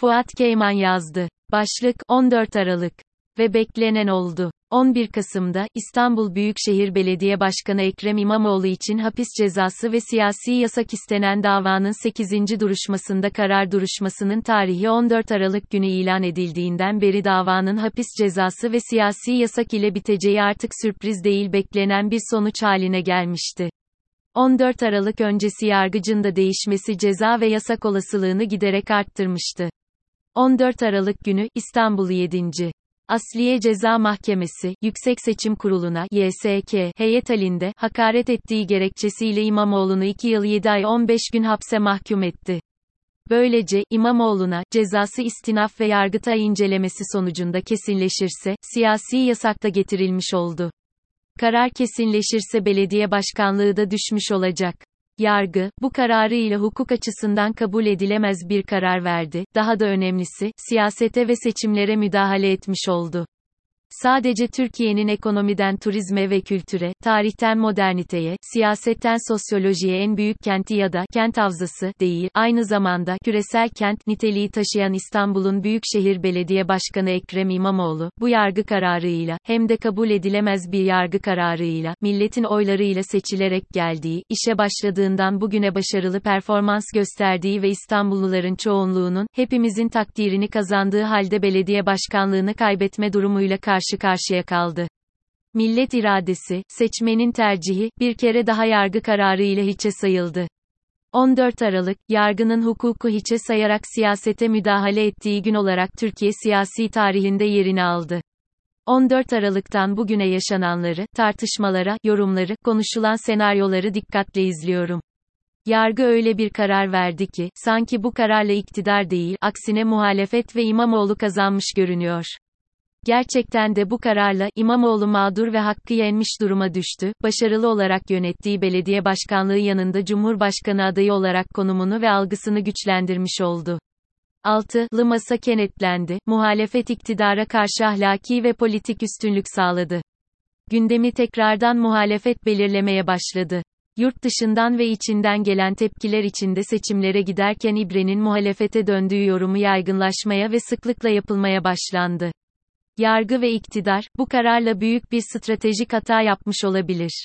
Fuat Keyman yazdı. Başlık 14 Aralık ve beklenen oldu. 11 Kasım'da İstanbul Büyükşehir Belediye Başkanı Ekrem İmamoğlu için hapis cezası ve siyasi yasak istenen davanın 8. duruşmasında karar duruşmasının tarihi 14 Aralık günü ilan edildiğinden beri davanın hapis cezası ve siyasi yasak ile biteceği artık sürpriz değil beklenen bir sonuç haline gelmişti. 14 Aralık öncesi yargıcın da değişmesi ceza ve yasak olasılığını giderek arttırmıştı. 14 Aralık günü İstanbul 7. Asliye Ceza Mahkemesi, Yüksek Seçim Kurulu'na, YSK, heyet halinde, hakaret ettiği gerekçesiyle İmamoğlu'nu 2 yıl 7 ay 15 gün hapse mahkum etti. Böylece, İmamoğlu'na, cezası istinaf ve yargıtay incelemesi sonucunda kesinleşirse, siyasi yasakta getirilmiş oldu. Karar kesinleşirse belediye başkanlığı da düşmüş olacak. Yargı, bu kararıyla hukuk açısından kabul edilemez bir karar verdi. Daha da önemlisi, siyasete ve seçimlere müdahale etmiş oldu. Sadece Türkiye'nin ekonomiden turizme ve kültüre, tarihten moderniteye, siyasetten sosyolojiye en büyük kenti ya da kent havzası değil, aynı zamanda küresel kent niteliği taşıyan İstanbul'un Büyükşehir Belediye Başkanı Ekrem İmamoğlu, bu yargı kararıyla, hem de kabul edilemez bir yargı kararıyla, milletin oylarıyla seçilerek geldiği, işe başladığından bugüne başarılı performans gösterdiği ve İstanbulluların çoğunluğunun, hepimizin takdirini kazandığı halde belediye başkanlığını kaybetme durumuyla karşı karşı karşıya kaldı. Millet iradesi, seçmenin tercihi, bir kere daha yargı kararı ile hiçe sayıldı. 14 Aralık, yargının hukuku hiçe sayarak siyasete müdahale ettiği gün olarak Türkiye siyasi tarihinde yerini aldı. 14 Aralık'tan bugüne yaşananları, tartışmalara, yorumları, konuşulan senaryoları dikkatle izliyorum. Yargı öyle bir karar verdi ki, sanki bu kararla iktidar değil, aksine muhalefet ve İmamoğlu kazanmış görünüyor. Gerçekten de bu kararla, İmamoğlu mağdur ve hakkı yenmiş duruma düştü, başarılı olarak yönettiği belediye başkanlığı yanında Cumhurbaşkanı adayı olarak konumunu ve algısını güçlendirmiş oldu. 6. Lı masa kenetlendi, muhalefet iktidara karşı ahlaki ve politik üstünlük sağladı. Gündemi tekrardan muhalefet belirlemeye başladı. Yurt dışından ve içinden gelen tepkiler içinde seçimlere giderken İbre'nin muhalefete döndüğü yorumu yaygınlaşmaya ve sıklıkla yapılmaya başlandı. Yargı ve iktidar, bu kararla büyük bir stratejik hata yapmış olabilir.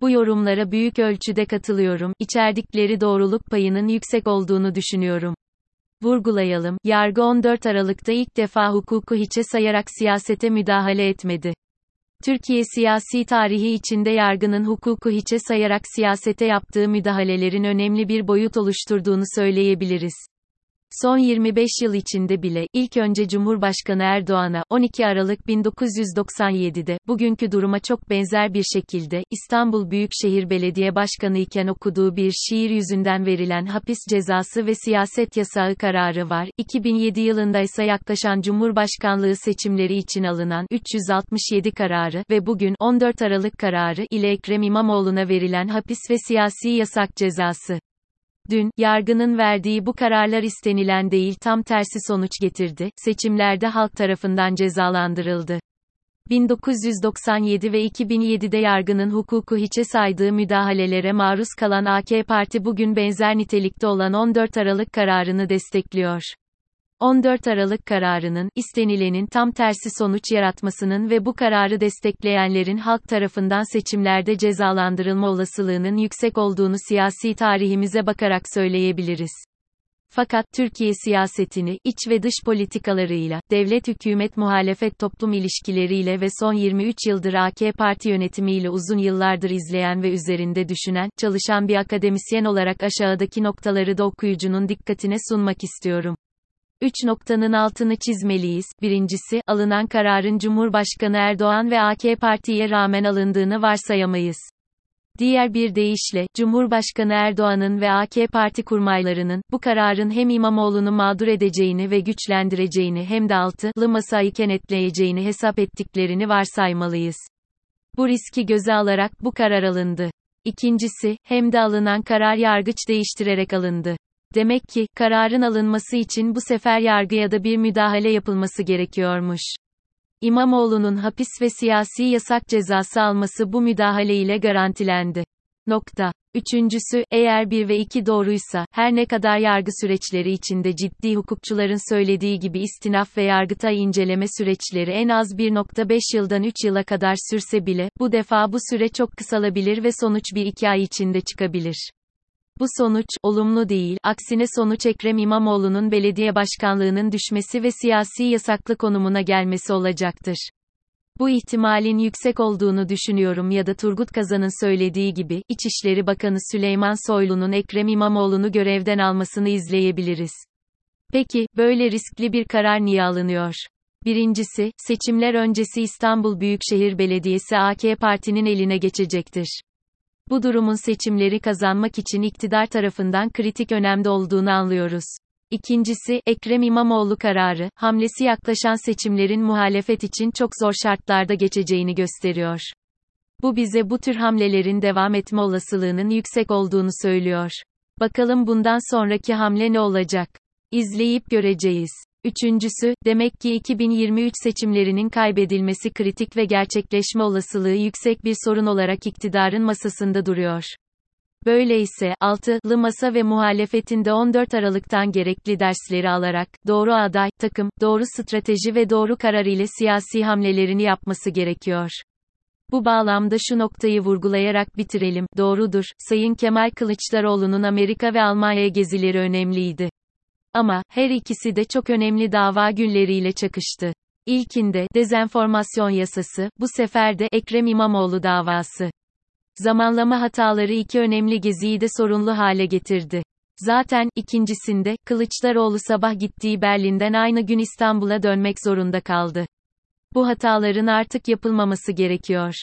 Bu yorumlara büyük ölçüde katılıyorum, içerdikleri doğruluk payının yüksek olduğunu düşünüyorum. Vurgulayalım, yargı 14 Aralık'ta ilk defa hukuku hiçe sayarak siyasete müdahale etmedi. Türkiye siyasi tarihi içinde yargının hukuku hiçe sayarak siyasete yaptığı müdahalelerin önemli bir boyut oluşturduğunu söyleyebiliriz. Son 25 yıl içinde bile, ilk önce Cumhurbaşkanı Erdoğan'a, 12 Aralık 1997'de, bugünkü duruma çok benzer bir şekilde, İstanbul Büyükşehir Belediye Başkanı iken okuduğu bir şiir yüzünden verilen hapis cezası ve siyaset yasağı kararı var. 2007 yılında ise yaklaşan Cumhurbaşkanlığı seçimleri için alınan 367 kararı ve bugün 14 Aralık kararı ile Ekrem İmamoğlu'na verilen hapis ve siyasi yasak cezası. Dün, yargının verdiği bu kararlar istenilen değil tam tersi sonuç getirdi, seçimlerde halk tarafından cezalandırıldı. 1997 ve 2007'de yargının hukuku hiçe saydığı müdahalelere maruz kalan AK Parti bugün benzer nitelikte olan 14 Aralık kararını destekliyor. 14 Aralık kararının, istenilenin tam tersi sonuç yaratmasının ve bu kararı destekleyenlerin halk tarafından seçimlerde cezalandırılma olasılığının yüksek olduğunu siyasi tarihimize bakarak söyleyebiliriz. Fakat Türkiye siyasetini, iç ve dış politikalarıyla, devlet hükümet muhalefet toplum ilişkileriyle ve son 23 yıldır AK Parti yönetimiyle uzun yıllardır izleyen ve üzerinde düşünen, çalışan bir akademisyen olarak aşağıdaki noktaları da okuyucunun dikkatine sunmak istiyorum. Üç noktanın altını çizmeliyiz. Birincisi, alınan kararın Cumhurbaşkanı Erdoğan ve AK Parti'ye rağmen alındığını varsayamayız. Diğer bir deyişle, Cumhurbaşkanı Erdoğan'ın ve AK Parti kurmaylarının, bu kararın hem İmamoğlu'nu mağdur edeceğini ve güçlendireceğini hem de altılı masayı kenetleyeceğini hesap ettiklerini varsaymalıyız. Bu riski göze alarak bu karar alındı. İkincisi, hem de alınan karar yargıç değiştirerek alındı. Demek ki, kararın alınması için bu sefer yargıya da bir müdahale yapılması gerekiyormuş. İmamoğlu'nun hapis ve siyasi yasak cezası alması bu müdahale ile garantilendi. Nokta. Üçüncüsü, eğer 1 ve 2 doğruysa, her ne kadar yargı süreçleri içinde ciddi hukukçuların söylediği gibi istinaf ve yargıtay inceleme süreçleri en az 1.5 yıldan 3 yıla kadar sürse bile, bu defa bu süre çok kısalabilir ve sonuç 1-2 ay içinde çıkabilir. Bu sonuç, olumlu değil, aksine sonuç Ekrem İmamoğlu'nun belediye başkanlığının düşmesi ve siyasi yasaklı konumuna gelmesi olacaktır. Bu ihtimalin yüksek olduğunu düşünüyorum ya da Turgut Kazan'ın söylediği gibi, İçişleri Bakanı Süleyman Soylu'nun Ekrem İmamoğlu'nu görevden almasını izleyebiliriz. Peki, böyle riskli bir karar niye alınıyor? Birincisi, seçimler öncesi İstanbul Büyükşehir Belediyesi AK Parti'nin eline geçecektir. Bu durumun seçimleri kazanmak için iktidar tarafından kritik önemde olduğunu anlıyoruz. İkincisi, Ekrem İmamoğlu kararı, hamlesi yaklaşan seçimlerin muhalefet için çok zor şartlarda geçeceğini gösteriyor. Bu bize bu tür hamlelerin devam etme olasılığının yüksek olduğunu söylüyor. Bakalım bundan sonraki hamle ne olacak? İzleyip göreceğiz. Üçüncüsü, demek ki 2023 seçimlerinin kaybedilmesi kritik ve gerçekleşme olasılığı yüksek bir sorun olarak iktidarın masasında duruyor. Böyleyse, altılı masa ve muhalefetin de 14 Aralık'tan gerekli dersleri alarak, doğru aday, takım, doğru strateji ve doğru karar ile siyasi hamlelerini yapması gerekiyor. Bu bağlamda şu noktayı vurgulayarak bitirelim, doğrudur, Sayın Kemal Kılıçdaroğlu'nun Amerika ve Almanya gezileri önemliydi. Ama, her ikisi de çok önemli dava günleriyle çakıştı. İlkinde, dezenformasyon yasası, bu sefer de, Ekrem İmamoğlu davası. Zamanlama hataları iki önemli geziyi de sorunlu hale getirdi. Zaten, ikincisinde, Kılıçdaroğlu sabah gittiği Berlin'den aynı gün İstanbul'a dönmek zorunda kaldı. Bu hataların artık yapılmaması gerekiyor.